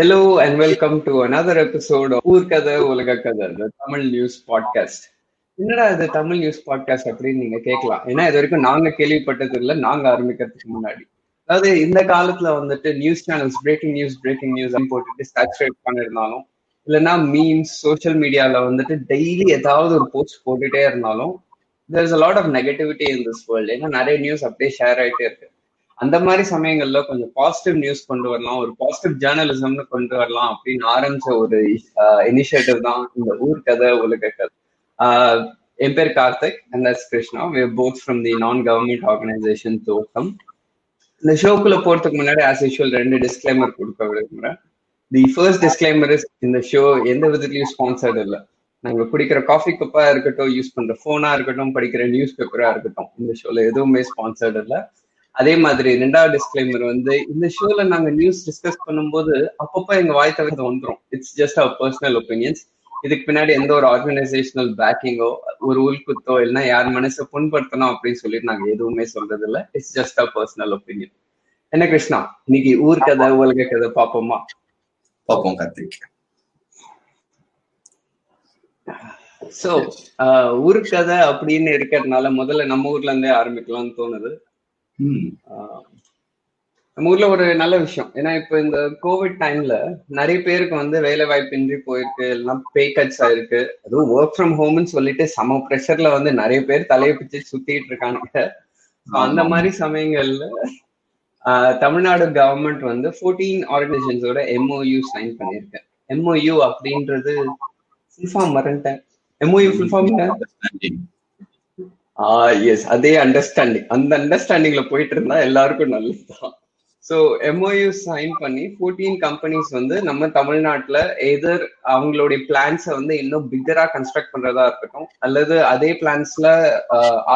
Hello and welcome to another episode of உலக கதை the Tamil news podcast என்னடா இது தமிழ் நியூஸ் பாட்காஸ்ட் அப்படின்னு நீங்க கேட்கலாம். ஏன்னா இது வரைக்கும் நாங்க கேள்விப்பட்டது இல்லை நாங்க ஆரம்பிக்கிறதுக்கு முன்னாடி. அதாவது இந்த காலத்துல வந்துட்டு news channels breaking news breaking news போட்டுட்டு சேச்சுரேட் பண்ணிருந்தாலும் இல்லைன்னா மீம்ஸ் சோஷியல் மீடியால வந்துட்டு டெய்லி ஏதாவது ஒரு போஸ்ட் போட்டுட்டே இருந்தாலும் there is a lot of negativity in this world ஏன்னா நிறைய நியூஸ் அப்படியே ஷேர் ஆயிட்டே இருக்கு. அந்த மாதிரி சமயங்கள்ல கொஞ்சம் பாசிட்டிவ் நியூஸ் கொண்டு வரலாம் ஒரு பாசிட்டிவ் ஜேர்னலிசம்னு கொண்டு வரலாம் அப்படின்னு ஆரம்பிச்ச ஒரு இனிஷியேட்டிவ் தான் இந்த ஊர் கதை உலக கதை. என் பேர் Karthik and Krishna we both from the non government organisation தோக்கம் இந்த ஷோக்குள்ள போறதுக்கு முன்னாடி ஆஸ் யூஷுவல் ரெண்டு டிஸ்கிளைமர் கொடுக்க விரும்புறேன். தி ஃபர்ஸ்ட் டிஸ்கிளைமர் இஸ் இந்த ஷோ எந்த விதத்துலயும் ஸ்பான்சர்ட் இல்லை. நாங்க குடிக்கிற காஃபி கப்பா இருக்கட்டும் யூஸ் பண்ற போனா இருக்கட்டும் படிக்கிற நியூஸ் பேப்பரா இருக்கட்டும் இந்த ஷோல எதுவுமே ஸ்பான்சர்ட் இல்லை. அதே மாதிரி ரெண்டாவது டிஸ்கிளைமர் வந்து இந்த ஷோல நாங்க நியூஸ் டிஸ்கஸ் பண்ணும்போது அப்பப்போ எங்க வாய் தவிர்த்து வந்துடும் it's just our personal opinions இதுக்கு பின்னாடி எந்த ஒரு ஆர்கனைசேஷனல் பேக்கிங்கோ ஒரு உள்குத்தோ இல்லைன்னா யார் மனசை புண்படுத்தணும் அப்படின்னு சொல்லிட்டு நாங்க எதுவுமே சொல்றது இல்ல it's just a personal opinion என்ன கிருஷ்ணா இன்னைக்கு ஊர் கதை உலக கதை பாப்போமா பார்ப்போம் கார்த்திக். சோ ஊர் கதை அப்படின்னு இருக்கிறதுனால முதல்ல நம்ம ஊர்ல இருந்தே ஆரம்பிக்கலாம்னு தோணுது. நம்ம ஊர்ல ஒரு நல்ல விஷயம். ஏன்னா இப்ப இந்த கோவிட் டைம்ல நிறைய பேருக்கு வந்து வேலை வாய்ப்பின்றி போயிருக்கு இல்லைன்னா பே கட்ஸ் ஆயிருக்கு. அதுவும் ஒர்க் ஃப்ரம் ஹோம்னு சொல்லிட்டு சம ப்ரெஷர்ல வந்து நிறைய பேர் தலையை பிச்சு சுத்திட்டு இருக்காங்க. அந்த மாதிரி சமயங்கள்ல தமிழ்நாடு கவர்மெண்ட் வந்து ஃபோர்டீன் ஆர்கனைசேஷன்ஸோட எம்ஓயு சைன் பண்ணியிருக்கேன் எம்ஓயு அப்படின்றது ஃபுல் ஃபார்ம் மறந்துட்டேன். எம்ஓயு ஃபுல் ஃபார்ம் எஸ் அதே அண்டர்ஸ்டாண்டிங் அந்த அண்டர்ஸ்டாண்டிங்ல போயிட்டு இருந்தா எல்லாருக்கும் நல்லதுதான். ஸோ எம்ஓயு சைன் பண்ணி ஃபோர்டீன் கம்பெனிஸ் வந்து நம்ம தமிழ்நாட்டில் எதர் அவங்களுடைய பிளான்ஸை வந்து இன்னும் பிக்கரா கன்ஸ்ட்ரக்ட் பண்றதா இருக்கட்டும் அல்லது அதே பிளான்ஸ்ல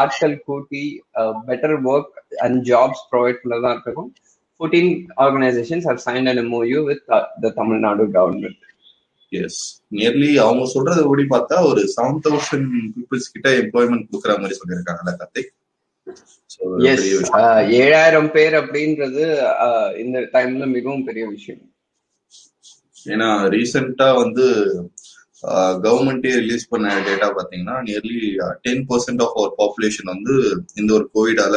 ஆட்கள் கூட்டி better work and jobs provide பண்ணுறதா இருக்கட்டும் fourteen organisations have sign and MOU with the Tamil Nadu government yes nearly அவங்க சொல்றத படி பார்த்தா ஒரு செவன் தௌசண்ட் பீப்புள்ஸ் கிட்ட எம்ப்ளாய்மெண்ட் கொடுக்குற மாதிரி சொல்லியிருக்காங்கல்ல கார்த்திக். ஏழாயிரம் பேர் அப்படின்றது இந்த டைம்ல மிகவும் பெரிய விஷயம். ஏன்னா ரீசெண்டா வந்து கவர்மெண்டே ரிலீஸ் பண்ண டேட்டா பாத்தீங்கன்னா nearly ten percent of our population வந்து இந்த ஒரு கோவிடால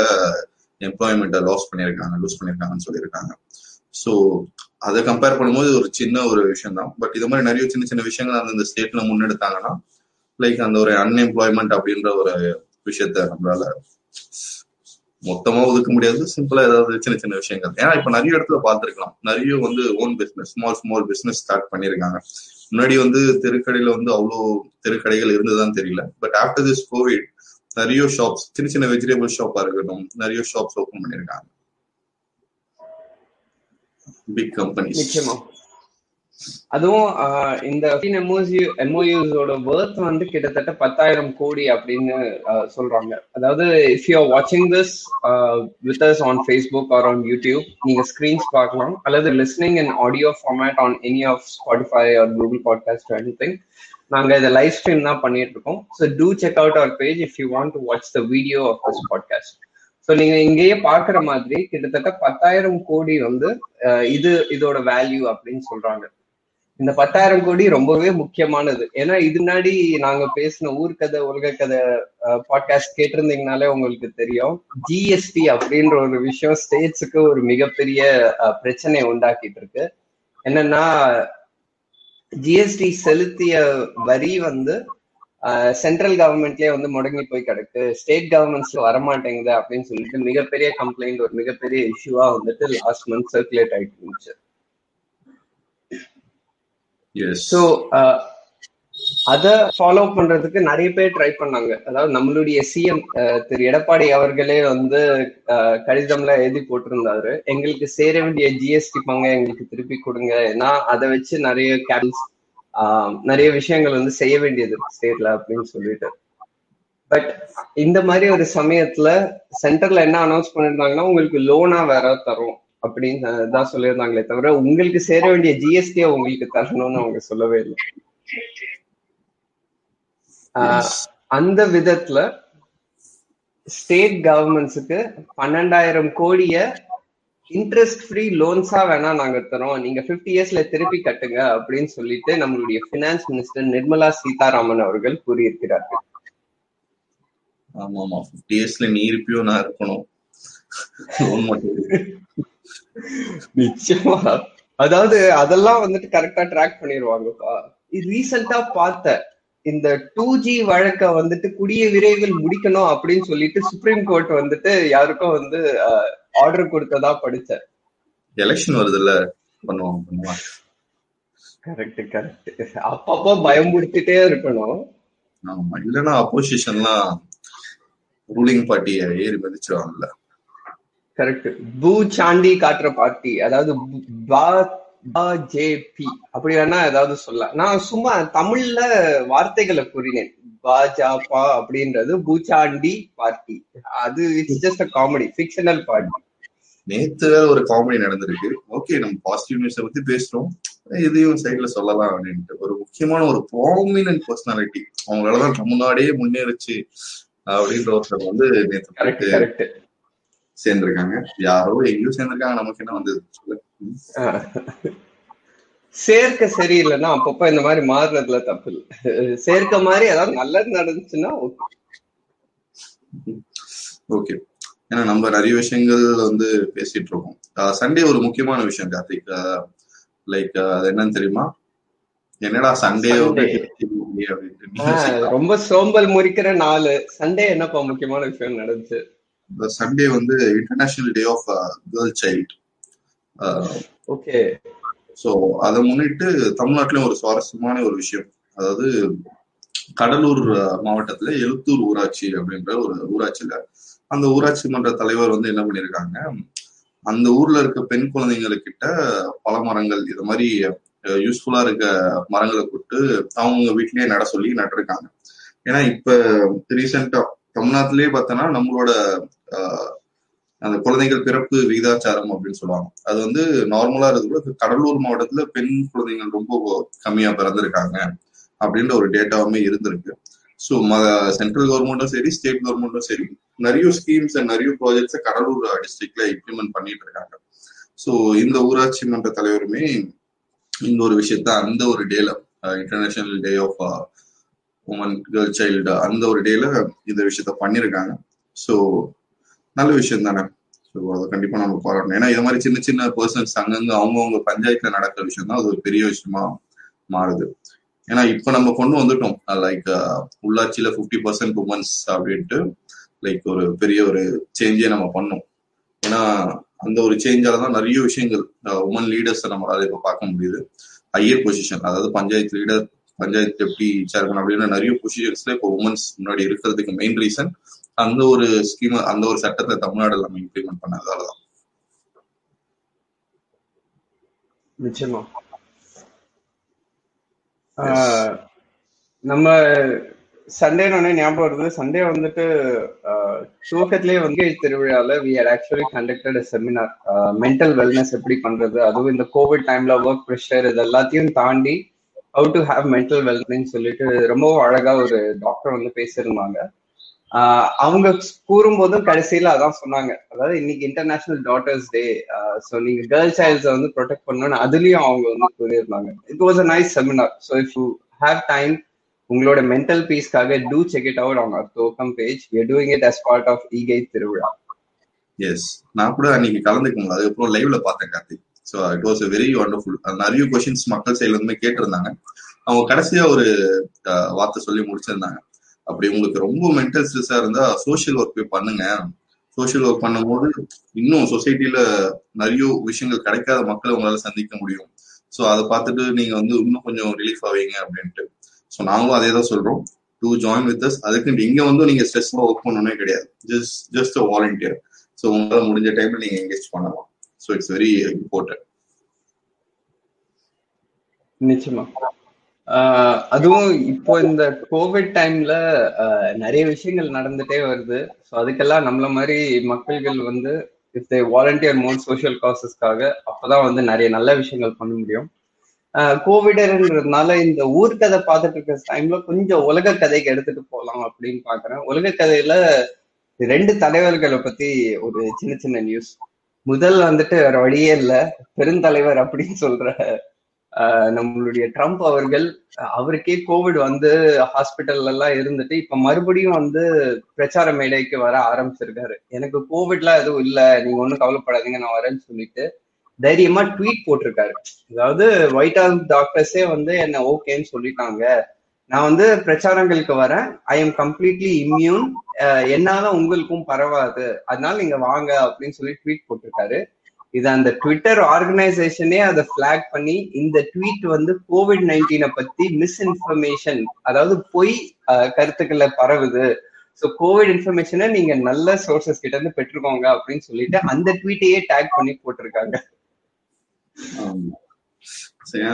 எம்ப்ளாய்மெண்ட்டை லாஸ் பண்ணியிருக்காங்க லூஸ் பண்ணியிருக்காங்கன்னு சொல்லியிருக்காங்க. ஸோ அதை கம்பேர் பண்ணும்போது ஒரு சின்ன ஒரு விஷயம் தான் பட் இது மாதிரி நிறைய சின்ன சின்ன விஷயங்கள் அந்த ஸ்டேட்ல முன்னெடுத்தாங்கன்னா லைக் அந்த ஒரு அன்எம்ப்ளாய்மெண்ட் அப்படின்ற ஒரு விஷயத்த நம்மளால மொத்தமா ஒதுக்க முடியாது. சிம்பிளா ஏதாவது சின்ன சின்ன விஷயங்கள். ஏன்னா இப்ப நிறைய இடத்துல பாத்துருக்கலாம் நிறைய வந்து own business small small business start பண்ணிருக்காங்க முன்னாடி வந்து தெருக்கடையில வந்து அவ்வளோ தெருக்கடைகள் இருந்ததுதான் தெரியல. பட் ஆஃப்டர் திஸ் கோவிட் நிறைய ஷாப்ஸ் சின்ன சின்ன வெஜிடபிள் ஷாப்பா இருக்கட்டும் நிறைய ஷாப்ஸ் ஓப்பன் பண்ணிருக்காங்க பிக் கம்பெனிஸ் நிச்சயமா. அதுவும் இந்த எம்ஓயூஸோட ஒர்த் வந்து கிட்டத்தட்ட பத்தாயிரம் கோடி அப்படின்னு சொல்றாங்க. அதாவது இஃப் யூ ஆர் வாட்சிங் this with us on Facebook or on YouTube நீங்க ஸ்கிரீன்ஸ் பார்க்கலாம். அல்லது listening in audio format on any of Spotify or Google podcast any thing நாங்க இதை லைவ் ஸ்ட்ரீம் தான் பண்ணிட்டு இருக்கோம். So do check out our page if you want to watch the video of this podcast so நீங்க இங்கேயே பாக்குற மாதிரி கிட்டத்தட்ட பத்தாயிரம் கோடி வந்து இது இதோட வேல்யூ அப்படின்னு சொல்றாங்க. இந்த பத்தாயிரம் கோடி ரொம்பவே முக்கியமானது. ஏன்னா இது முன்னாடி நாங்க பேசின ஊர்கதை உலக கதை பாட்காஸ்ட் கேட்டிருந்தீங்கனாலே உங்களுக்கு தெரியும். ஜிஎஸ்டி அப்படின்ற ஒரு விஷயம் ஸ்டேட்ஸுக்கு ஒரு மிகப்பெரிய பிரச்சனை உண்டாக்கிட்டு இருக்கு. என்னன்னா ஜிஎஸ்டி செலுத்திய வரி வந்து சென்ட்ரல் கவர்மெண்ட்லயே வந்து முடங்கி போய் கிடக்கு. ஸ்டேட் கவர்மெண்ட்ஸ்ல வரமாட்டேங்குது அப்படின்னு சொல்லிட்டு மிகப்பெரிய கம்ப்ளைண்ட் ஒரு மிகப்பெரிய இஷ்யூவா வந்துட்டு லாஸ்ட் மந்த் சர்க்குலேட் ஆயிட்டு இருந்துச்சு. ஸோ அத ஃபாலோ பண்றதுக்கு நிறைய பேர் ட்ரை பண்ணாங்க. அதாவது நம்மளுடைய சிஎம் திரு எடப்பாடி அவர்களே வந்து கடிதம்ல எழுதி போட்டிருந்தாரு. எங்களுக்கு சேர வேண்டிய ஜிஎஸ்டி பங்க எங்களுக்கு திருப்பி கொடுங்க. ஏன்னா அதை வச்சு நிறைய கேபிள்ஸ் நிறைய விஷயங்கள் வந்து செய்ய வேண்டியது ஸ்டேட்ல அப்படின்னு சொல்லிட்டு. பட் இந்த மாதிரி ஒரு சமயத்துல சென்டர்ல என்ன அனௌன்ஸ் பண்ணிருந்தாங்கன்னா உங்களுக்கு லோனா வேற தரும் அப்படின்னு தான் சொல்லியிருந்தாங்களே தவிர உங்களுக்கு சேர வேண்டிய ஜிஎஸ்டியை உங்களுக்கு தரணும்னு அவங்க சொல்லவே இல்லை. அந்த விதத்துல ஸ்டேட் கவர்மெண்ட்ஸுக்கு பன்னெண்டாயிரம் கோடிய இன்ட்ரெஸ்ட் ஃப்ரீ லோன்ஸா வேணா நாங்க தரோம். நீங்க பிப்டி இயர்ஸ்ல திருப்பி கட்டுங்க அப்படின்னு சொல்லிட்டு நம்மளுடைய பினான்ஸ் மினிஸ்டர் நிர்மலா சீதாராமன் அவர்கள் கூறியிருக்கிறார்கள். ஆமா ஆமா ஃபிஃப்டி இயர்ஸ்ல நீ இருப்பியோ நான் இருக்கணும். நிச்சயமா. அதாவது அதெல்லாம் வந்துட்டு கரெக்டா ட்ராக் பண்ணிடுவாங்கப்பா ரீசெண்டா பார்த்த இந்த டூ ஜி வழக்க வந்துட்டு கூடிய விரைவில் முடிக்கணும் அப்படின்னு சொல்லிட்டு சுப்ரீம் கோர்ட் வந்துட்டு யாருக்கும் வந்து ஆர்டர் கொடுத்ததா படிச்சேன் எலெக்ஷன் வருதுல்ல பண்ணுவாங்க கரெக்ட் கரெக்ட் அப்பப்போ பயமுறுத்திட்டே இருக்கணும். ஆமா இல்லைன்னா அப்போசிஷன்லாம் ரூலிங் பார்ட்டியை ஏறி மதிச்சிருவாங்கல்ல. கரெக்ட் பூ சாண்டி காட்டுற பார்ட்டி அதாவது ஜேபி அப்படி வேணா ஏதாவது சொல்லலாம். நான் சும்மா தமிழ்ல வார்த்தைகளை கூறினேன். பாஜபா அப்படின்றது பூச்சாண்டி பார்ட்டி. அது it's just a comedy fictional party நேத்து வேற ஒரு காமெடி நடந்திருக்கு. ஓகே நம்ம பாசிட்டிவ் நியூஸை பத்தி பேசுறோம். இதையும் சைட்ல சொல்லலாம் அப்படின்ட்டு. ஒரு முக்கியமான ஒரு ப்ராமினன்ட் பர்சனாலிட்டி அவங்களாலதான் தமிழ்நாடே முன்னேறிச்சு. அப்படின்ற ஒருத்தர் வந்து கரெக்ட் சேர்ந்திருக்காங்க. யாரோ எங்கேயும் சேர்ந்திருக்காங்க. நமக்கு என்ன வந்தது. சேர்க்க சரியில்லைன்னா அப்பப்ப இந்த மாதிரி மாறுறதுல தப்பு இல்லை. சேர்க்க மாதிரி ஏதாவது நல்லது நடந்துச்சுன்னா ஓகே. ஏன்னா நம்ம நிறைய விஷயங்கள் வந்து பேசிட்டு இருக்கோம். சண்டே ஒரு முக்கியமான விஷயம் கார்த்திக். லைக் அது என்னன்னு தெரியுமா? என்னடா சண்டே ரொம்ப சோம்பல் முறிக்கிற நாள். சண்டே என்னப்பா முக்கியமான விஷயம் நடந்துச்சு? சண்டே வந்து International Day of Girl Child okay so அதை முன்னிட்டு தமிழ்நாட்டிலும் ஒரு சுவாரஸ்யமான ஒரு விஷயம். அதாவது கடலூர் மாவட்டத்துல எழுத்தூர் ஊராட்சி அப்படின்ற ஒரு ஊராட்சியில அந்த ஊராட்சி மன்ற தலைவர் வந்து என்ன பண்ணிருக்காங்க? அந்த ஊர்ல இருக்க பெண் குழந்தைங்களுக்கிட்ட பல மரங்கள் இது மாதிரி யூஸ்ஃபுல்லா இருக்க மரங்களை கூப்பிட்டு அவங்க வீட்லயே நட சொல்லி நட்டிருக்காங்க. ஏன்னா இப்ப ரீசெண்டா தமிழ்நாட்டிலேயே பார்த்தோன்னா நம்மளோட அந்த குழந்தைகள் பிறப்பு விகிதாச்சாரம் அப்படின்னு சொல்லுவாங்க. அது வந்து நார்மலா இருக்கிறது கடலூர் மாவட்டத்துல பெண் குழந்தைகள் ரொம்ப கம்மியா பிறந்திருக்காங்க அப்படின்ற ஒரு டேட்டாவுமே இருந்திருக்கு. ஸோ சென்ட்ரல் கவர்மெண்ட்டும் சரி ஸ்டேட் கவர்மெண்ட்டும் சரி நிறைய ஸ்கீம்ஸ் நிறைய ப்ராஜெக்ட்ஸை கடலூர் டிஸ்ட்ரிக்ட்ல இம்ப்ளிமெண்ட் பண்ணிட்டு இருக்காங்க. ஸோ இந்த ஊராட்சி மன்ற தலைவருமே இந்த ஒரு விஷயத்த அந்த ஒரு டேல International Day of Woman Girl Child அந்த ஒரு டேல இந்த விஷயத்த பண்ணியிருக்காங்க ஸோ நல்ல விஷயம் தானே? ஸோ அதை கண்டிப்பா நம்ம பாராட்டணும். ஏன்னா இது மாதிரி சின்ன சின்ன பர்சன்ஸ் அங்கங்க அவங்கவுங்க பஞ்சாயத்துல நடக்கிற விஷயம் தான் அது ஒரு பெரிய விஷயமா மாறுது. ஏன்னா இப்ப நம்ம கொண்டு வந்துட்டோம். லைக் உள்ளாட்சியில ஃபிஃப்டி பர்சன்ட் உமன்ஸ் அப்படின்ட்டு லைக் ஒரு பெரிய ஒரு சேஞ்சே நம்ம பண்ணோம். ஏன்னா அந்த ஒரு சேஞ்சால தான் நிறைய விஷயங்கள் உமன் லீடர்ஸ் நம்மளால இப்ப பார்க்க முடியுது. ஹையர் பொசிஷன் அதாவது panchayat leader panchayat deputy chairman அப்படின்னு நிறைய பொசிஷன்ஸ்ல இப்போ உமன்ஸ் முன்னாடி இருக்கிறதுக்கு மெயின் ரீசன் அந்த ஒரு ஸ்கீம் அந்த ஒரு சட்டத்தை தமிழ்நாடு நம்ம இம்ப்ளிமெண்ட் பண்ணதாலதான் நிச்சயமா. நம்ம சண்டேனோடனே ஞாபகம் வருது. சண்டே வந்துட்டு துவக்கத்திலேயே வந்து திருவிழால we are actually conducted seminar mental wellness எப்படி பண்றது அதுவும் இந்த கோவிட் டைம்ல ஒர்க் ப்ரெஷர் இது எல்லாத்தையும் தாண்டி how to have mental wellness சொல்லிட்டு ரொம்ப அழகா ஒரு டாக்டர் வந்து பேசியிருந்தாங்க. அவங்க கூறும்போதும் கடைசியில அதான் சொன்னாங்க. அதாவது இன்னைக்கு இன்டர்நேஷனல் டாட்டர்ஸ் டே ஸோ நீங்க கேர்ள் சைல்ட்ஸை வந்து ப்ரொடெக்ட் பண்ணணும்னு அதுலயும் அவங்க வந்து கூறியிருந்தாங்க. It was a nice seminar so if you have time உங்களோட மென்டல் பீஸ்க்காக do check it out on Thokkam page you doing it as part of Eegai Thiruvizha yes நான் கூட அன்னைக்கு கலந்துக்கணும் அதுக்கப்புறம் லைவ்ல பார்த்தேன் Karthik. So it was very wonderful நிறைய கொஸ்டின்ஸ் மக்கள் சைட்ல இருந்து கேட்டிருந்தாங்க. அவங்க கடைசியா ஒரு வார்த்தை சொல்லி முடிச்சிருந்தாங்க. அப்படி உங்களுக்கு ரொம்ப மென்டல் ஸ்ட்ரெஸ்ஸா இருந்தா சோசியல் ஒர்க் போய் பண்ணுங்க. சோசியல் ஒர்க் பண்ணும்போது இன்னும் சொசைட்டில நிறைய விஷயங்கள் கிடைக்காத மக்களை உங்களால சந்திக்க முடியும். ஸோ அதை பார்த்துட்டு நீங்க வந்து இன்னும் கொஞ்சம் ரிலீஃப் ஆவீங்க அப்படின்ட்டு. ஸோ நாங்களும் அதே தான் சொல்றோம். டு ஜாயின் வித் அஸ் அதுக்கு இங்க வந்து நீங்க ஸ்ட்ரெஸ்ஸா ஒர்க் பண்ணணும்னே கிடையாது. Just just a volunteer so உங்களால முடிஞ்ச டைம்ல நீங்க என்கேஜ் பண்ணலாம். ஸோ இட்ஸ் வெரி இம்பார்ட்டன்ட் நிச்சயமா. அதுவும் இப்போ இந்த கோவிட் டைம்ல நிறைய விஷயங்கள் நடந்துட்டே வருது. ஸோ அதுக்கெல்லாம் நம்மள மாதிரி மக்கள்கள் வந்து if they volunteer more social காசஸ்க்காக அப்பதான் வந்து நிறைய நல்ல விஷயங்கள் பண்ண முடியும். கோவிடர்ன்றதுனால இந்த ஊர்கதை பார்த்துட்டு இருக்க டைம்ல கொஞ்சம் உலக கதைக்கு எடுத்துட்டு போகலாம் அப்படின்னு பாக்குறேன் உலக கதையில ரெண்டு தலைவர்களை பத்தி ஒரு சின்ன சின்ன நியூஸ் முதல் வந்துட்டு வேற வழியே இல்ல. பெருந்தலைவர் அப்படின்னு சொல்ற நம்மளுடைய ட்ரம்ப் அவர்கள் அவருக்கே கோவிட் வந்து ஹாஸ்பிட்டல்ல எல்லாம் இருந்துட்டு இப்ப மறுபடியும் வந்து பிரச்சார மேடைக்கு வர ஆரம்பிச்சிருக்காரு. எனக்கு கோவிட்லாம் எதுவும் இல்ல நீங்க ஒண்ணும் கவலைப்படாதீங்க நான் வரேன்னு சொல்லிட்டு தைரியமா ட்வீட் போட்டிருக்காரு. அதாவது ஒயிட் ஹவுஸ் டாக்டர்ஸே வந்து என்ன ஓகேன்னு சொல்லிட்டாங்க. நான் வந்து பிரச்சாரங்களுக்கு வரேன். ஐ எம் கம்ப்ளீட்லி இம்யூன் என்னால உங்களுக்கும் பரவாது. அதனால நீங்க வாங்க அப்படின்னு சொல்லி ட்வீட் போட்டிருக்காரு. இது அந்த ட்விட்டர் ஆர்கனைசேஷனே அதை பிளாக் பண்ணி இந்த ட்வீட் வந்து கோவிட் நைன்டீனை பத்தி மிஸ்இன்ஃபர்மேஷன் அதாவது பொய் கருத்துக்களை பரவுது. ஸோ கோவிட் இன்ஃபர்மேஷனை நீங்க நல்ல சோர்சஸ் கிட்ட இருந்து பெற்றுக்கோங்க அப்படின்னு சொல்லிட்டு அந்த ட்வீட்டையே டேக் பண்ணி போட்டிருக்காங்க.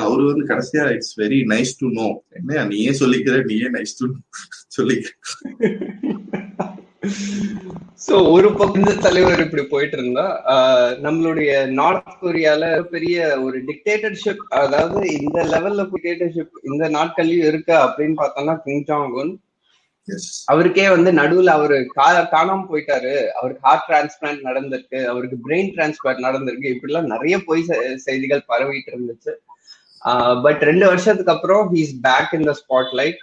அவரு வந்து கடைசியா it's very nice to know என்ன நீயே சொல்லிக்கிற நீயே நைஸ் டு சொல்லிக்க. சோ ஒரு பக்கம் இந்த தலைவர் இப்படி போயிட்டு இருந்தா நம்மளுடைய நார்த் கொரியால பெரிய ஒரு டிக்டேட்டர்ஷிப் அதாவது இந்த லெவல்ல டிக்டேட்டர்ஷிப் இந்த நாட்கள்லயும் இருக்கு அப்படின்னு பார்த்தோம்னா கிங் ஜாங் உன் அவருக்கே வந்து நடுவுல அவரு காணாம போயிட்டாரு. அவருக்கு ஹார்ட் டிரான்ஸ்பிளான்ட் நடந்திருக்கு. அவருக்கு பிரெயின் டிரான்ஸ்பிளான்ட் நடந்திருக்கு. இப்படி எல்லாம் நிறைய பொய் செய்திகள் பரவிட்டு இருந்துச்சு. பட் ரெண்டு வருஷத்துக்கு அப்புறம் he's back in the spotlight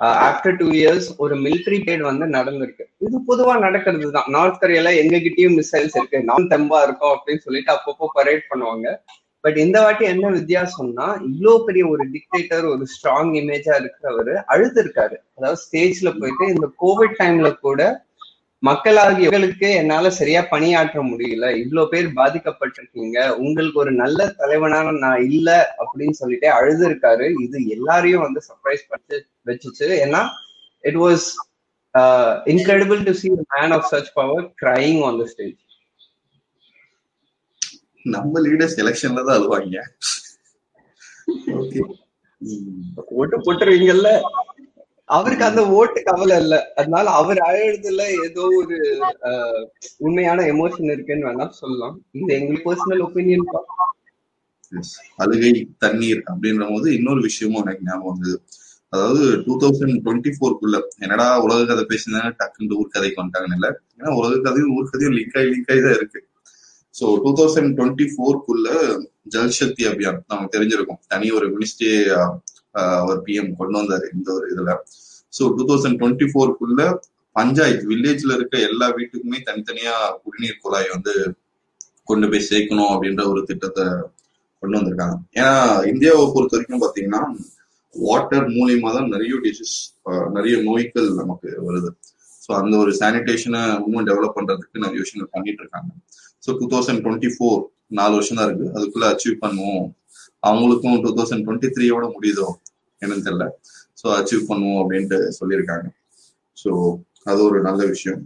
after two years ஒரு மிலிட்ரி பேட் வந்து நடந்திருக்கு. இது பொதுவா நடக்கிறது தான் நார்த் கொரியால எங்ககிட்டயும் மிசைல்ஸ் இருக்கு. நான் தெம்பா இருக்கோம் அப்படின்னு சொல்லிட்டு அப்பப்போ பரேட் பண்ணுவாங்க. பட் இந்த வாட்டி என்ன வித்தியாசம்னா இவ்வளோ பெரிய ஒரு டிக்டேட்டர் ஒரு ஸ்ட்ராங் இமேஜா இருக்கிறவர் அழுது இருக்காரு அதாவது ஸ்டேஜ்ல போயிட்டு இந்த கோவிட் டைம்ல கூட மக்களாகியவர்களுக்கு என்னால சரியா பணியாற்ற முடியல. இவ்வளவு பேர் பாதிக்கப்பட்டிருக்கீங்க. உங்களுக்கு ஒரு நல்ல தலைவனான நான் இல்ல அப்படின்னு சொல்லிட்டு அழுது இருக்காரு இது எல்லாரையும் வந்து சர்ப்ரைஸ் பண்ணி வச்சுச்சு. ஏன்னா it was incredible to see man of such power crying on the stage நம்ம லீடர்ஸ் எலெக்ஷன்ல தான் அழுவாங்க. ஓட்டு போட்டுருவீங்கல்ல? அவருக்கு அந்த ஓட்டு கவலை இல்ல. அதனால அவர் அழுதுல ஏதோ ஒரு உண்மையான எமோஷன் இருக்குன்னு வேணா சொல்லலாம். இது எங்களுக்கு பர்சனல் ஒப்பீனியன் அழுகை தண்ணீர் அப்படின்ற போது இன்னொரு விஷயமும் எனக்கு ஞாபகம் வந்தது. அதாவது டூ தௌசண்ட் டுவெண்ட்டி ஃபோர்க்குள்ள என்னடா உலக கதை பேசினாங்க டக்குன்னு ஊர்கதைக்கு வந்துட்டாங்கன்னு இல்ல. ஏன்னா உலக கதையும் ஊர்கதையும் லிங்க் ஆகி லிங்க் ஆகி தான் இருக்கு ஸோ டூ தௌசண்ட் டுவெண்ட்டி ஃபோர்க்குள்ள ஜல்சக்தி அபியான் நமக்கு தெரிஞ்சிருக்கும். தனி ஒரு மினிஸ்ட்ரி அவர் பிஎம் கொண்டு வந்தாரு இந்த ஒரு இதுல. ஸோ டூ தௌசண்ட் டுவெண்ட்டி ஃபோர்க்குள்ள பஞ்சாயத்து வில்லேஜ்ல இருக்க எல்லா வீட்டுக்குமே தனித்தனியா குடிநீர் குழாய் வந்து கொண்டு போய் சேர்க்கணும் அப்படின்ற ஒரு திட்டத்தை கொண்டு வந்திருக்காங்க. ஏன்னா இந்தியாவை பொறுத்த வரைக்கும் பாத்தீங்கன்னா வாட்டர் மூலியமா தான் நிறைய டிசீஸ் நிறைய நோய்கள் நமக்கு வருது. ஸோ அந்த ஒரு சானிடேஷனை இன்னும் டெவலப் பண்றதுக்கு நிறைய விஷயங்கள் பண்ணிட்டு இருக்காங்க. So two thousand twenty four நாலு வருஷம் தான் இருக்கு. அதுக்குள்ள அச்சீவ் பண்ணுவோம். அவங்களுக்கும் டூ தௌசண்ட் டுவெண்ட்டி த்ரீயோட முடியுதோ என்னன்னு தெரியல. ஸோ அச்சீவ் பண்ணுவோம் அப்படின்ட்டு சொல்லியிருக்காங்க. ஸோ அது ஒரு நல்ல விஷயம்.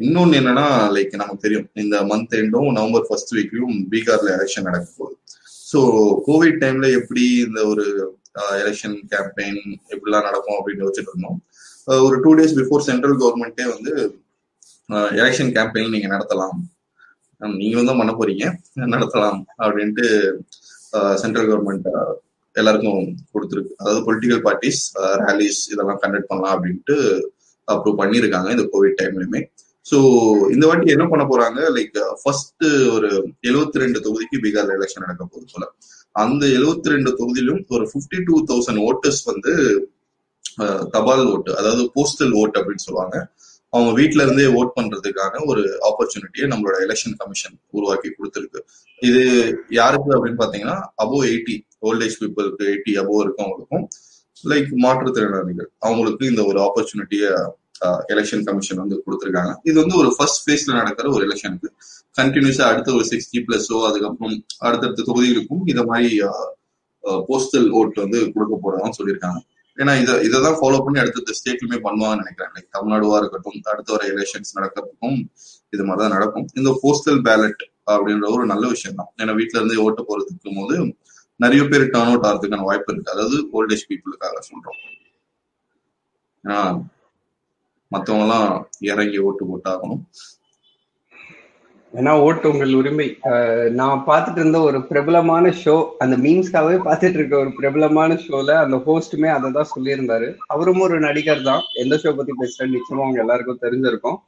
இன்னொன்னு என்னன்னா லைக் நமக்கு தெரியும். இந்த மந்த் எண்டும் நவம்பர் ஃபர்ஸ்ட் வீக்லயும் பீகார்ல எலெக்ஷன் நடக்க போகுது. ஸோ கோவிட் டைம்ல எப்படி இந்த ஒரு எலெக்ஷன் கேம்பெயின் எப்படிலாம் நடக்கும் அப்படின்னு வச்சுட்டு இருந்தோம். ஒரு டூ டேஸ் பிஃபோர் சென்ட்ரல் கவர்மெண்ட்டே வந்து எலெக்ஷன் கேம்பெயின் நீங்க நடத்தலாம். நீங்களும் தான் பண்ண போறீங்க. நடத்தலாம் அப்படின்ட்டு சென்ட்ரல் கவர்மெண்ட் எல்லாருக்கும் கொடுத்துருக்கு. அதாவது பொலிட்டிக்கல் பார்ட்டிஸ் ரேலிஸ் இதெல்லாம் கண்டக்ட் பண்ணலாம் அப்படின்ட்டு அப்ரூவ் பண்ணியிருக்காங்க இந்த கோவிட் டைம்லயுமே ஸோ இந்த வாட்டி என்ன பண்ண போறாங்க? லைக் ஃபர்ஸ்ட் ஒரு எழுபத்தி ரெண்டு தொகுதிக்கு பீகார்ல எலெக்ஷன் நடக்க போகுது போல. அந்த எழுபத்தி ரெண்டு தொகுதியிலும் ஒரு ஃபிஃப்டி டூ தௌசண்ட் ஓட்டர்ஸ் வந்து தபால் ஓட்டு அதாவது போஸ்டல் ஓட் அப்படின்னு சொல்லுவாங்க. அவங்க வீட்டுல இருந்தே ஓட் பண்றதுக்கான ஒரு ஆப்பர்ச்சுனிட்டியை நம்மளோட எலெக்ஷன் கமிஷன் உருவாக்கி கொடுத்துருக்கு. இது யாருக்கு அப்படின்னு பாத்தீங்கன்னா அபோ எயிட்டி ஓல்டேஜ் பீப்புளுக்கு எயிட்டி அபோவ் இருக்கவங்களுக்கும் லைக் மாற்றுத்திறனாளிகள் அவங்களுக்கு இந்த ஒரு ஆப்பர்ச்சுனிட்டியை எலெக்ஷன் கமிஷன் வந்து கொடுத்துருக்காங்க. இது வந்து ஒரு ஃபர்ஸ்ட் ஃபேஸ்ல நடக்கிற ஒரு எலெக்ஷனுக்கு கண்டினியூஸா அடுத்த ஒரு சிக்ஸ்டி பிளஸோ அதுக்கப்புறம் அடுத்தடுத்த தொகுதிகளுக்கும் இந்த மாதிரி போஸ்டல் ஓட் வந்து கொடுக்க போறதான்னு சொல்லியிருக்காங்க. ஏன்னா இதை இதை தான் ஃபாலோ பண்ணி அடுத்த ஸ்டேட்லுமே பண்ணுவாங்கன்னு நினைக்கிறேன். லைக் தமிழ்நாடுவா இருக்கட்டும் அடுத்த வர எலெக்ஷன்ஸ் நடக்கிறதுக்கும் இது மாதிரி தான் நடக்கும். இந்த போஸ்டல் பேலட் அப்படின்ற ஒரு நல்ல விஷயம் தான் ஏன்னா வீட்டுல இருந்து ஓட்டு போறதுக்கும் போது நிறைய பேர் டர்ன் அவுட் ஆகிறதுக்கான வாய்ப்பு இருக்கு. அதாவது ஓல்டேஜ் பீப்புளுக்காக சொல்றோம். ஏன்னா மத்தவங்க எல்லாம் இறங்கி ஓட்டு போட்டாகணும். ஏன்னா ஓட்டு உங்கள் உரிமை நான் பார்த்துட்டு இருந்த ஒரு பிரபலமான ஷோ அந்த மீன்ஸ்க்காகவே பார்த்துட்டு இருக்க ஒரு பிரபலமான ஷோல அந்த ஹோஸ்ட்டுமே அதை தான் சொல்லியிருந்தாரு. அவரும் ஒரு நடிகர் தான். எந்த ஷோ பத்தி பேசுறேன்னு நிச்சயமா அவங்க எல்லாருக்கும் தெரிஞ்சிருக்கும்.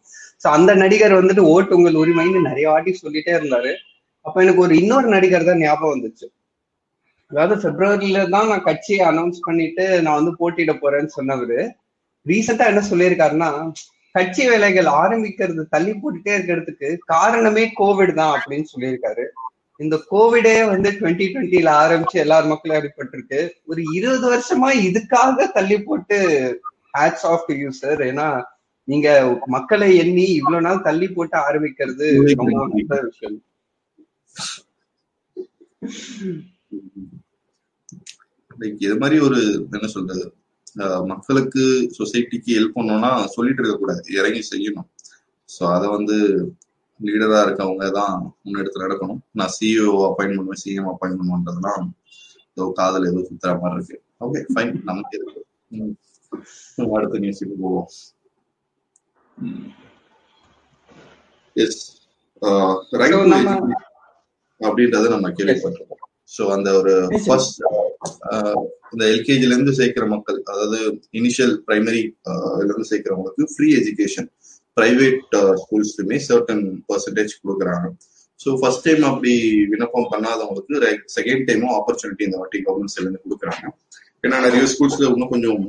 ஸோ அந்த நடிகர் வந்துட்டு ஓட்டு உங்கள் உரிமைன்னு நிறைய வாட்டி சொல்லிட்டே இருந்தாரு. அப்ப எனக்கு ஒரு இன்னொரு நடிகர் தான் ஞாபகம் வந்துச்சு. அதாவது பிப்ரவரியில தான் நான் கட்சியை அனௌன்ஸ் பண்ணிட்டு நான் வந்து போட்டியிட போறேன்னு சொன்னவரு. ரீசெண்டா என்ன சொல்லியிருக்காருன்னா கட்சி வேலைகள் ஆரம்பிக்கிறது தள்ளி போட்டுட்டே இருக்கிறதுக்கு காரணமே கோவிட் தான் அப்படின்னு சொல்லியிருக்காரு. இந்த கோவிடே வந்து டுவெண்ட்டி டுவெண்ட்டில ஆரம்பிச்சு எல்லார் மக்களும் அடிபட்டிருக்கு. ஒரு இருபது வருஷமா இதுக்காக தள்ளி போட்டு ஹேட்ஸ் ஆஃப் யூ சார் ஏன்னா நீங்க மக்களை எண்ணி இவ்வளவு நாள் தள்ளி போட்டு ஆரம்பிக்கிறது ரொம்ப நல்ல விஷயம். இது மாதிரி ஒரு என்ன சொல்றது மக்களுக்கு சொசைட்டிக்கு ஹெல்ப் பண்ணோம்னா சொல்லிட்டு இருக்க கூடாது. இறங்கி செய்யணும். ஸோ அதை வந்து லீடரா இருக்கவங்க தான் முன்னெடுத்து நடக்கணும் நான் சிஇஓ அப்பாயின் பண்ணுவேன் சிஎம் அப்பாயின் பண்ணுவேன்றதுலாம் ஏதோ காதல் ஏதோ சுத்துற மாதிரி இருக்கு. ஓகே ஃபைன் நமக்கு இருக்கு. அடுத்த நியூஸுக்கு போவோம். எஸ் அப்படின்றத நம்ம கேள்விப்பட்டிருக்கோம். ஸோ அந்த ஒரு ஃபர்ஸ்ட் இந்த எல்கேஜில இருந்து சேர்க்கிற மக்கள் அதாவது இனிஷியல் பிரைமரி இருந்து சேர்க்கிறவங்களுக்கு ஃப்ரீ எஜுகேஷன் பிரைவேட் ஸ்கூல்ஸ்லுமே சர்டன் பர்சன்டேஜ் கொடுக்குறாங்க. ஸோ ஃபர்ஸ்ட் டைம் அப்படி விண்ணப்பம் பண்ணாதவங்களுக்கு செகண்ட் டைமும் ஆப்பர்ச்சுனிட்டி இந்த வாட்டி கவர்மெண்ட் சைட்ல இருந்து கொடுக்குறாங்க. ஏன்னா நிறைய ஸ்கூல்ஸ்ல இன்னும் கொஞ்சம்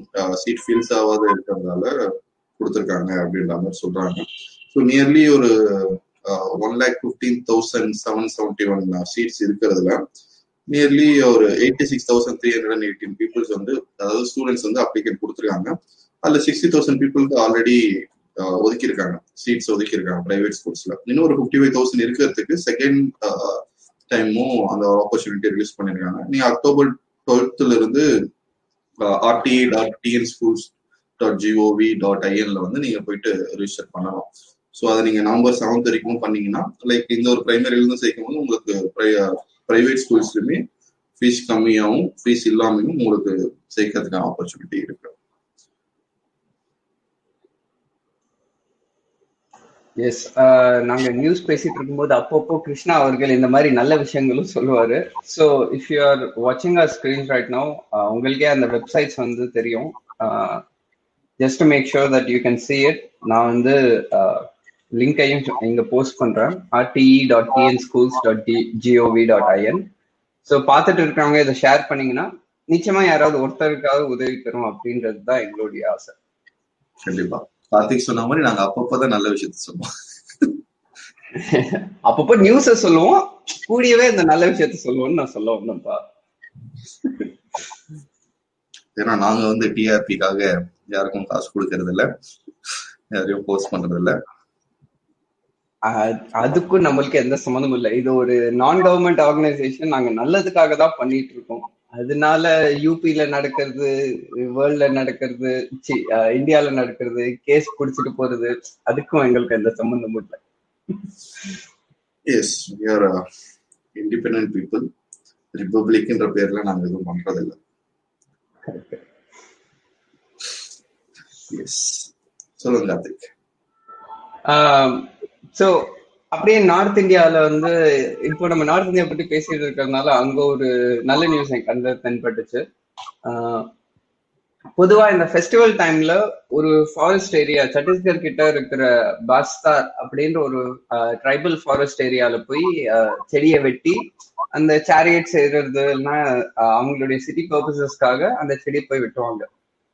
சீட் ஃபீல்ஸ் ஆகாத இருக்கிறதால கொடுத்துருக்காங்க அப்படின்ற மாதிரி சொல்றாங்க. ஸோ நியர்லி ஒரு one lakh fifteen thousand seven seventy one seats இருக்கிறதுல நியர்லி ஒரு eighty six thousand three hundred and eighteen peoples வந்து அதாவது ஸ்டூடெண்ட்ஸ் வந்து அப்ளிகேட் கொடுத்துருக்காங்க. அதுல சிக்ஸ்டி தௌசண்ட் பீப்புளுக்கு ஆல்ரெடி ஒதுக்கியிருக்காங்க. சீட்ஸ் ஒதுக்கியிருக்காங்க பிரைவேட் ஸ்கூல்ஸ்ல இன்னும் ஒரு ஃபிஃப்டி ஃபைவ் தௌசண்ட் இருக்கிறதுக்கு செகண்ட் டைமும் அந்த ஆப்பர்ச்சுனிட்டி ரிலீஸ் பண்ணிருக்காங்க நீங்க அக்டோபர் டுவெல்த்ல இருந்து RT dot TN schools dot GOV dot ஐஎன்ல வந்து நீங்க போயிட்டு ரிஜிஸ்டர் பண்ணலாம். ஸோ அதை நீங்க நவம்பர் செவன்த் வரைக்கும் பண்ணீங்கன்னா லைக் இந்த ஒரு பிரைமரியிலிருந்து சேர்க்கும் போது உங்களுக்கு பிரைவேட் ஸ்கூல்ஸ்லயுமே ஃபீஸ் கம்மியாகவும் ஃபீஸ் இல்லாமையும் உங்களுக்கு சேர்க்கறதுக்கான ஆப்பர்ச்சுனிட்டி இருக்கு. எஸ் நாங்க நியூஸ் பேசிட்டு இருக்கும்போது அப்பப்போ கிருஷ்ணா அவர்கள் இந்த மாதிரி நல்ல விஷயங்களும் சொல்லுவாரு. ஸோ இஃப் யூ ஆர் வாட்சிங் அ ஸ்கிரீன் ரைட் நோ உங்களுக்கே அந்த வெப்சைட்ஸ் வந்து தெரியும். Just make sure that you can see it நான் வந்து லிங்கையும் இங்க போஸ்ட் பண்றேன். RTE dot TN schools dot T GOV dot IN so பார்த்துட்டு இருக்கிறவங்க இதை ஷேர் பண்ணீங்கன்னா நிச்சயமா யாராவது ஒருத்தருக்காவது உதவி தரும் அப்படின்றது தான் எங்களுடைய ஆசை. கண்டிப்பா. கார்த்திக் சொன்ன மாதிரி நாங்க அப்பப்பதான் நல்ல விஷயத்த சொல்லுவோம். அப்பப்போ நியூஸ சொல்லுவோம். கூடியவே இந்த நல்ல விஷயத்த சொல்லுவோம்னு நான் சொல்ல வந்தேன்ப்பா. ஏன்னா நாங்க வந்து டிஆர்பிக்காக யாருக்கும் காசு கொடுக்கறது இல்ல யாரையும் போஸ்ட் பண்றது இல்ல அதுக்கும் நம்மளுக்கு எந்த சம்மந்தமும் இல்லை. இது ஒரு நான் கவர்மெண்ட் ஆர்கனைசேஷன் நாங்க நல்லதுக்காக தான் பண்ணிட்டு இருக்கோம். அதனால யூபில நடக்கிறது வேர்ல்ட்ல நடக்கிறது இந்தியால நடக்கிறது கேஸ் பிடிச்சிட்டு போறது அதுக்கும் எங்களுக்கு எந்த சம்பந்தமும் இல்லை. எஸ் யூஆர் இண்டிபெண்ட் பீப்புள் ரிப்பப்ளிக்ன்ற பேர்ல நாங்க எதுவும் பண்றதில்லை. எஸ் சொல்லுங்க கார்த்திக். ஸோ அப்படியே நார்த் இந்தியாவில வந்து இப்போ நம்ம நார்த் இந்தியா பத்தி பேசிட்டு இருக்கிறதுனால அங்க ஒரு நல்ல நியூஸ் எனக்கு அந்த தென்பட்டுச்சு. பொதுவா இந்த ஃபெஸ்டிவல் டைம்ல ஒரு ஃபாரஸ்ட் ஏரியா சத்தீஸ்கர் கிட்ட இருக்கிற பாஸ்தார் அப்படின்ற ஒரு ட்ரைபல் ஃபாரஸ்ட் ஏரியால போய் செடியை வெட்டி அந்த சேரியட் செய்யறதுன்னா அவங்களுடைய சிட்டி பர்பசஸ்க்காக அந்த செடியை போய் வெட்டுவாங்க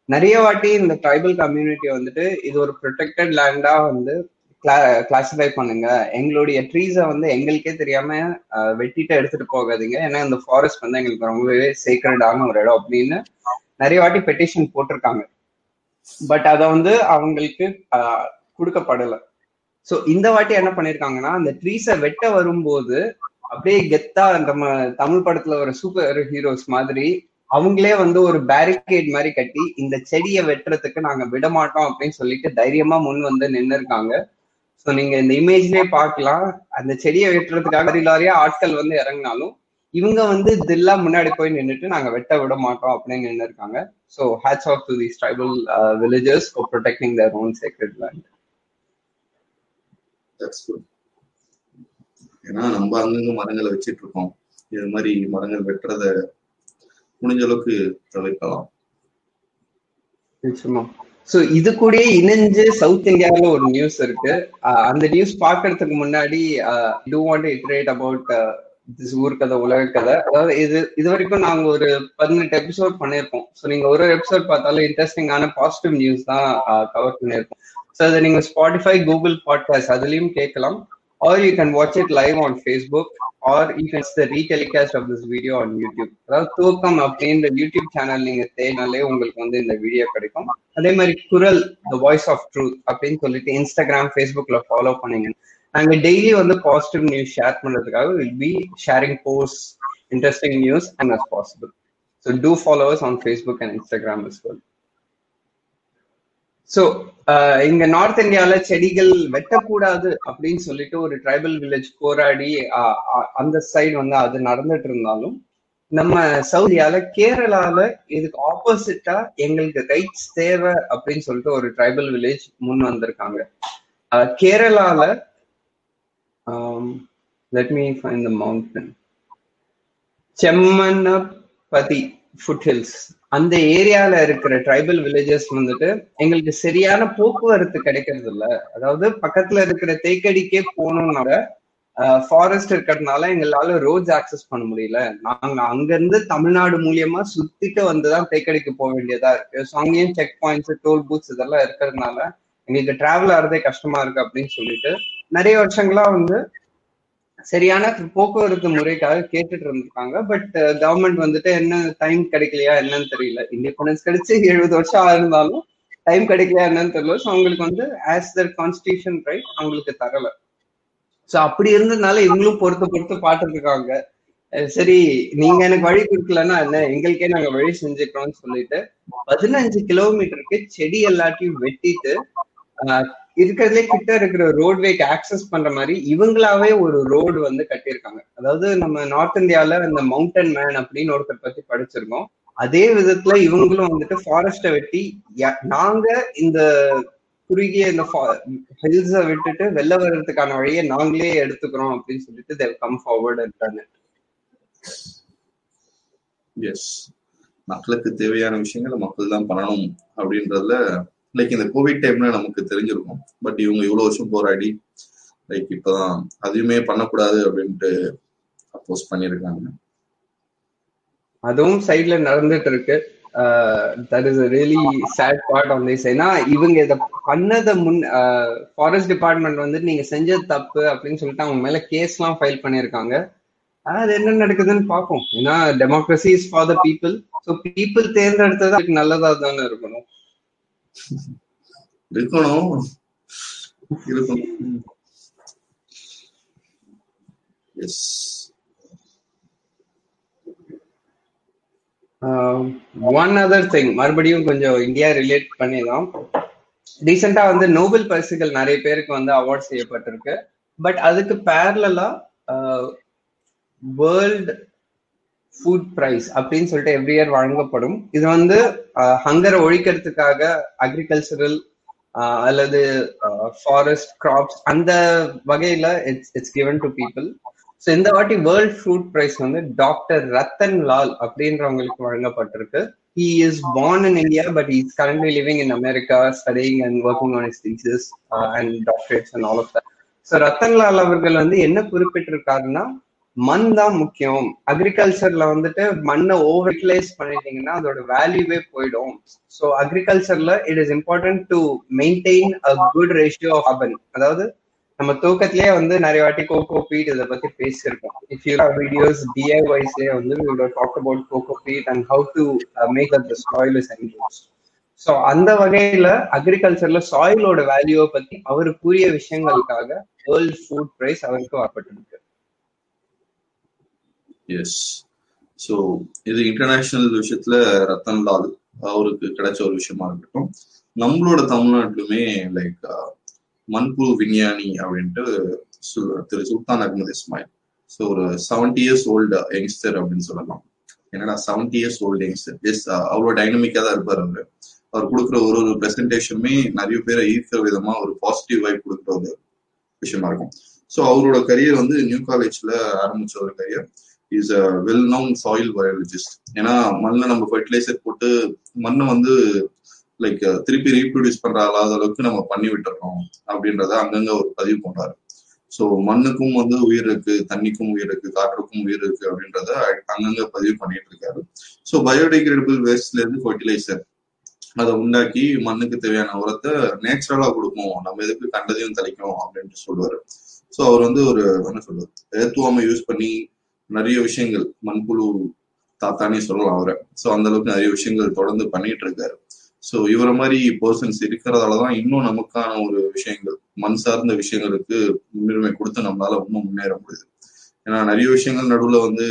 நிறைய வாட்டி இந்த ட்ரைபல் கம்யூனிட்டி வந்துட்டு இது ஒரு ப்ரொடெக்டட் லேண்டா வந்து கிளாசிஃபை பண்ணுங்க. எங்களுடைய ட்ரீஸை வந்து எங்களுக்கே தெரியாம வெட்டிட்டு எடுத்துட்டு போகாதீங்க. ஏன்னா இந்த ஃபாரஸ்ட் வந்து எங்களுக்கு ரொம்பவே சீக்ரெட்டான ஒரு இடம் அப்படின்னு நிறைய வாட்டி பெட்டிஷன் போட்டிருக்காங்க. பட் அதை வந்து அவங்களுக்கு கொடுக்கப்படலை. ஸோ இந்த வாட்டி என்ன பண்ணிருக்காங்கன்னா அந்த ட்ரீஸை வெட்ட வரும்போது அப்படியே கெத்தா நம்ம தமிழ் படத்துல ஒரு சூப்பர் ஹீரோஸ் மாதிரி அவங்களே வந்து ஒரு பேரிகேட் மாதிரி கட்டி இந்த செடியை வெட்டுறதுக்கு நாங்க விட மாட்டோம் அப்படின்னு சொல்லிட்டு தைரியமா முன் வந்து நின்று இருக்காங்க ஸோ நீங்க இந்த இமேஜ்லயே பார்க்கலாம். அந்த செடியை வெட்டுறதுக்காக லாரியா ஆட்கள் வந்து இறங்கினாலும் இவங்க வந்து தில்லா முன்னாடி போய் நின்றுட்டு நாங்க வெட்ட விட மாட்டோம் அப்படின்னு நின்று இருக்காங்க. So hats off to these tribal villages for protecting their own sacred land ஏன்னா நம்ம அங்கங்க மரங்களை வச்சிட்டு இருக்கோம். இது மாதிரி மரங்கள் வெட்டுறத முடிஞ்ச அளவுக்கு தவிர்க்கலாம். நிச்சயமா. சோ இது கூடயே இணைஞ்சு சவுத் இந்தியாவில ஒரு நியூஸ் இருக்கு. அந்த நியூஸ் பாக்குறதுக்கு முன்னாடி to want iterate about this ஊர்கதை உலக கதை. அதாவது இது இது வரைக்கும் நாங்க ஒரு பதினெட்டு எபிசோட் பண்ணியிருக்கோம் ஸோ நீங்க ஒரு ஒரு எபிசோட் பார்த்தாலும் இன்ட்ரெஸ்டிங்கான பாசிட்டிவ் நியூஸ் தான் கவர் பண்ணியிருக்கோம் ஸோ அதை நீங்க ஸ்பாட்டிஃபை கூகுள் பாட்காஸ்ட் அதுலயும் கேட்கலாம். Or you watch watch it live on Facebook or can see the retelecast of this video on YouTube. அதாவது தூக்கம் அப்படின்ற யூடியூப் சேனல் நீங்க தேடினாலே உங்களுக்கு வந்து இந்த வீடியோ கிடைக்கும். அதே மாதிரி குரல் த வாய்ஸ் ஆஃப் ட்ரூத் அப்படின்னு சொல்லிட்டு இன்ஸ்டாகிராம் ஃபேஸ்புக்ல ஃபாலோ பண்ணீங்க நாங்க டெய்லி வந்து பாசிட்டிவ் நியூஸ் ஷேர் பண்றதுக்காக will be sharing post interesting news and as possible so do followers on Facebook and Instagram as well so uh, இங்க நார்த் இந்தியால செடிகள் வெட்டக்கூடாது அப்படின்னு சொல்லிட்டு ஒரு ட்ரைபல் வில்லேஜ் போராடி அந்த சைடு வந்து அது நடந்துட்டு இருந்தாலும் நம்ம சவுதியால கேரளால இதுக்கு ஆப்போசிட்டா எங்களுக்கு ரைட்ஸ் தேவை அப்படின்னு சொல்லிட்டு ஒரு ட்ரைபல் வில்லேஜ் முன் வந்திருக்காங்க. கேரளால let me find the mountain Chemmannapathi foot hills அந்த ஏரியால இருக்கிற ட்ரைபல் வில்லேஜஸ் வந்துட்டு எங்களுக்கு சரியான போக்குவரத்து கிடைக்கிறது இல்ல அதாவது பக்கத்துல இருக்கிற தேக்கடிக்கே போகணும்னால ஃபாரஸ்ட் இருக்கிறதுனால எங்களால ரோட்ஸ் ஆக்சஸ் பண்ண முடியல. நாங்க அங்க இருந்து தமிழ்நாடு மூலியமா சுத்திட்டு வந்துதான் தேக்கடிக்கு போக வேண்டியதா இருக்கு. ஸோ அங்கேயும் செக் பாயிண்ட்ஸ் டோல் பூத்ஸ் இதெல்லாம் இருக்கிறதுனால எங்களுக்கு டிராவல் ஆகிறதே கஷ்டமா இருக்கு அப்படின்னு சொல்லிட்டு நிறைய வருஷங்களா வந்து சரியான போக்குவரத்து முறைக்காக கேட்டுட்டு இருந்திருக்காங்க. பட் கவர்மெண்ட் uh, வந்துட்டு என்ன டைம் கிடைக்கலையா என்னன்னு தெரியல. இண்டிபெண்டன்ஸ் கிடைச்சு எழுபது வருஷம் ஆயிருந்தாலும் டைம் கிடைக்கலையா என்னன்னு தெரியல. ஸோ அவங்களுக்கு வந்து ஆஸ் தர் கான்ஸ்டியூஷன் ரைட் அவங்களுக்கு தரல. ஸோ அப்படி இருந்ததுனால இவங்களும் பொறுத்து பொறுத்து பாட்டுருக்காங்க இருக்காங்க சரி நீங்க எனக்கு வழி கொடுக்கலன்னா என்ன? எங்களுக்கே நாங்க வழி செஞ்சுக்கிறோம்னு சொல்லிட்டு பதினஞ்சு கிலோமீட்டருக்கு செடி எல்லாத்தையும் வெட்டிட்டு இருக்கிறதுலே கிட்ட இருக்கிற ரோட்வேக்கு ஆக்சஸ் பண்ற மாதிரி இவங்களாவே ஒரு ரோடு வந்து கட்டியிருக்காங்க. அதாவது நம்ம நார்த் இந்தியால இந்த மவுண்டன் மேன் அப்படின்னு ஒருத்தர் பத்தி படிச்சிருக்கோம். அதே விதத்துல இவங்களும் வந்துட்டு ஃபாரஸ்ட வெட்டி நாங்க இந்த குறுகிய இந்த ஹில்ஸ விட்டுட்டு வெளில வர்றதுக்கான வழியை நாங்களே எடுத்துக்கிறோம் அப்படின்னு சொல்லிட்டு தேவ் கம் ஃபார்வர்ட் இருக்காங்க எஸ் மக்களுக்கு தேவையான விஷயங்களை மக்கள் தான் பண்ணணும் அப்படின்றதுல லைக் இந்த கோவிட் டைம்ல நமக்கு தெரிஞ்சிருக்கும். பட் இவங்க இவ்வளவு வருஷம் போராடி லைக் இப்பதான் அதையுமே பண்ணக்கூடாது அப்படின்ட்டு அப்போஸ் பண்ணியிருக்காங்க. அதுவும் சைட்ல நடந்துட்டு இருக்கு that is really sad part on this ஏன்னா இவங்க இதை பண்ணத முன் uh, ஃபாரஸ்ட் டிபார்ட்மெண்ட் வந்து நீங்க செஞ்சது தப்பு அப்படின்னு சொல்லிட்டு அவங்க மேல கேஸ் எல்லாம் ஃபைல் பண்ணிருக்காங்க அது என்ன நடக்குதுன்னு பார்ப்போம். ஏன்னா democracy is for the people so people தேர்ந்தெடுத்தது நல்லதா தானே இருக்கணும். இருக்கணும். இருக்கணும். எஸ் ஒன் அதர் திங் மறுபடியும் கொஞ்சம் இந்தியா ரிலேட் பண்ணிடலாம். ரீசெண்டா வந்து நோபல் பரிசுகள் நிறைய பேருக்கு வந்து அவார்ட் செய்யப்பட்டிருக்கு. பட் அதுக்கு பேரலா வேர்ல்ட் ஃபுட் ப்ரைஸ் அப்படின்னு சொல்லிட்டு எவ்ரி இயர் வழங்கப்படும். இது வந்து ஹங்கரை ஒழிக்கிறதுக்காக அக்ரிகல்ச்சரல் அல்லது ஃபாரஸ்ட் கிராப்ஸ் அந்த வகையில it's it's given to people so இந்த வாட்டி வேர்ல்ட் ஃப்ரூட் ப்ரைஸ் வந்து டாக்டர் ரத்தன் லால் அப்படின்றவங்களுக்கு வழங்கப்பட்டிருக்கு. He is born in India but is currently living in America studying and working on his thesis and doctorates and all of that so Rattan Lal அவர்கள் வந்து என்ன குறிப்பிட்டிருக்காருன்னா மண் தான் முக்கியம். அக்ரிகல்ச்சர்ல வந்துட்டு மண்ணை ஓவர் யூட்டிலைஸ் பண்ணிட்டீங்கன்னா அதோட வேல்யூவே போயிடும். So அக்ரிகல்ச்சர்ல it is important to maintain a good ratio of carbon அதாவது நம்ம தூக்கத்திலேயே வந்து நிறைய வாட்டி கோகோ பீட் இதை பத்தி பேசியிருக்கோம். இஃப் யூ வீடியோஸ் டிஐஒய்ஸ்லேயே வந்து talk about coco peat and how to make up the soil is engage so அந்த வகையில அக்ரிகல்ச்சர்ல சாயிலோட வேல்யூவை பத்தி அவர் கூறிய விஷயங்களுக்காக வேர்ல்ட் ஃபுட் பிரைஸ் அவருக்கு வரப்பட்டிருக்கு எஸ் ஸோ இது இன்டர்நேஷனல் விஷயத்துல ரத்தன் லால் அவருக்கு கிடைச்ச ஒரு விஷயமா இருக்கட்டும். நம்மளோட தமிழ்நாட்டிலுமே லைக் uh, மண்புழு விஞ்ஞானி அப்படின்ட்டு திரு சுல்தான் அகமது இஸ்மாயில். ஸோ ஒரு செவன்டி இயர்ஸ் ஓல்டு யங்ஸ்டர் அப்படின்னு சொல்லலாம். என்னடா seventy years old youngster yes அவ்வளோ டைனமிக்காக தான் இருப்பார் அவர். அவர் கொடுக்குற ஒரு ஒரு ப்ரெசன்டேஷனுமே நிறைய பேரை ஈர்க்கிற விதமா ஒரு பாசிட்டிவ் வைப் கொடுக்குற ஒரு விஷயமா இருக்கும். ஸோ அவரோட கரியர் வந்து நியூ காலேஜ்ல ஆரம்பிச்ச ஒரு career is a well known soil biologist ஏன்னா மண்ணில் நம்ம ஃபர்டிலைசர் போட்டு மண்ணை வந்து லைக் திருப்பி ரீப்ரொடியூஸ் பண்ற அல்லாத அளவுக்கு நம்ம பண்ணி விட்டுறோம் அப்படின்றத அங்கங்க ஒரு பதிவு பண்றாரு ஸோ மண்ணுக்கும் வந்து உயிர் இருக்கு தண்ணிக்கும் உயிர் இருக்கு காற்றுக்கும் உயிர் இருக்கு அப்படின்றத அங்கங்க பதிவு பண்ணிட்டு இருக்காரு. ஸோ பயோடிகிரேடபிள் வேஸ்ட்ல இருந்து ஃபர்டிலைசர் அதை உண்டாக்கி மண்ணுக்கு தேவையான உரத்தை நேச்சுரலா கொடுக்கும். நம்ம எதுக்கு கண்டதையும் தலைக்கும் அப்படின்ட்டு சொல்லுவாரு. ஸோ அவர் வந்து ஒரு என்ன சொல்றது ஏத்துவாமை யூஸ் பண்ணி நிறைய விஷயங்கள் மண்புழு தாத்தானே சொல்லலாம் அவரை. ஸோ அந்த அளவுக்கு நிறைய விஷயங்கள் தொடர்ந்து பண்ணிட்டு இருக்காரு ஸோ இவரை மாதிரி பர்சன்ஸ் இருக்கிறதால தான் இன்னும் நமக்கான ஒரு விஷயங்கள் மண் சார்ந்த விஷயங்களுக்கு முன்னுரிமை கொடுத்து நம்மளால இன்னும் முன்னேற முடியுது. ஏன்னா நிறைய விஷயங்கள் நடுவில் வந்து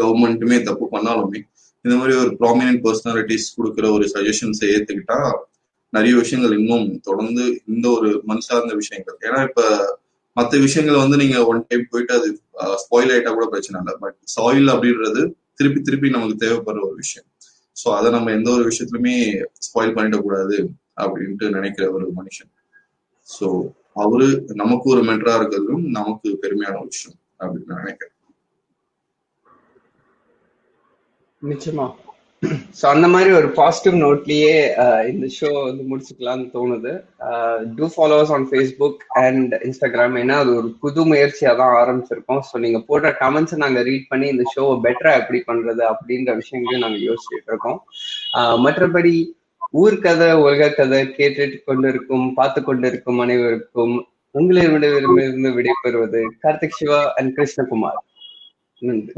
கவர்மெண்ட்டுமே தப்பு பண்ணாலுமே இந்த மாதிரி ஒரு ப்ராமினன்ட் பர்சனாலிட்டிஸ் கொடுக்குற ஒரு சஜஷன்ஸை ஏற்றுக்கிட்டா நிறைய விஷயங்கள் இன்னும் தொடர்ந்து இந்த ஒரு மண் சார்ந்த விஷயங்கள். ஏன்னா இப்போ மற்ற விஷயங்கள் வந்து நீங்க ஒன் டைம் போயிட்டு அது ஸ்பாயில் ஆயிட்டா கூட பிரச்சனை இல்லை. பட் சாயில் அப்படின்றது திருப்பி திருப்பி நமக்கு தேவைப்படுற ஒரு விஷயம். ஸோ அதை நம்ம எந்த ஒரு விஷயத்துலயுமே ஸ்பாயில் பண்ணிடக்கூடாது அப்படின்ட்டு நினைக்கிற ஒரு மனுஷன். ஸோ அவரு நமக்கு ஒரு மென்டரா இருக்கிறதும் நமக்கு பெருமையான ஒரு விஷயம் அப்படின்னு நினைக்கிறேன். நிச்சயமா. ஸோ அந்த மாதிரி ஒரு பாசிட்டிவ் நோட்லயே uh, இந்த ஷோ வந்து முடிச்சுக்கலாம்னு தோணுது. Do followers on Facebook and Instagram ஏன்னா அது ஒரு புது முயற்சியாக தான் ஆரம்பிச்சிருக்கோம். ஸோ நீங்க போடுற கமெண்ட்ஸை நாங்கள் ரீட் பண்ணி இந்த ஷோவை பெட்டரா எப்படி பண்றது அப்படின்ற விஷயங்களையும் நாங்கள் யோசிச்சுட்டு இருக்கோம். Uh, மற்றபடி ஊர்கதை உலக கதை கேட்டுட்டு கொண்டிருக்கும் பார்த்து கொண்டிருக்கும் அனைவருக்கும் உங்களிடமிருந்து விடைபெறுவது கார்த்திக் சிவா அண்ட் கிருஷ்ணகுமார். நன்றி.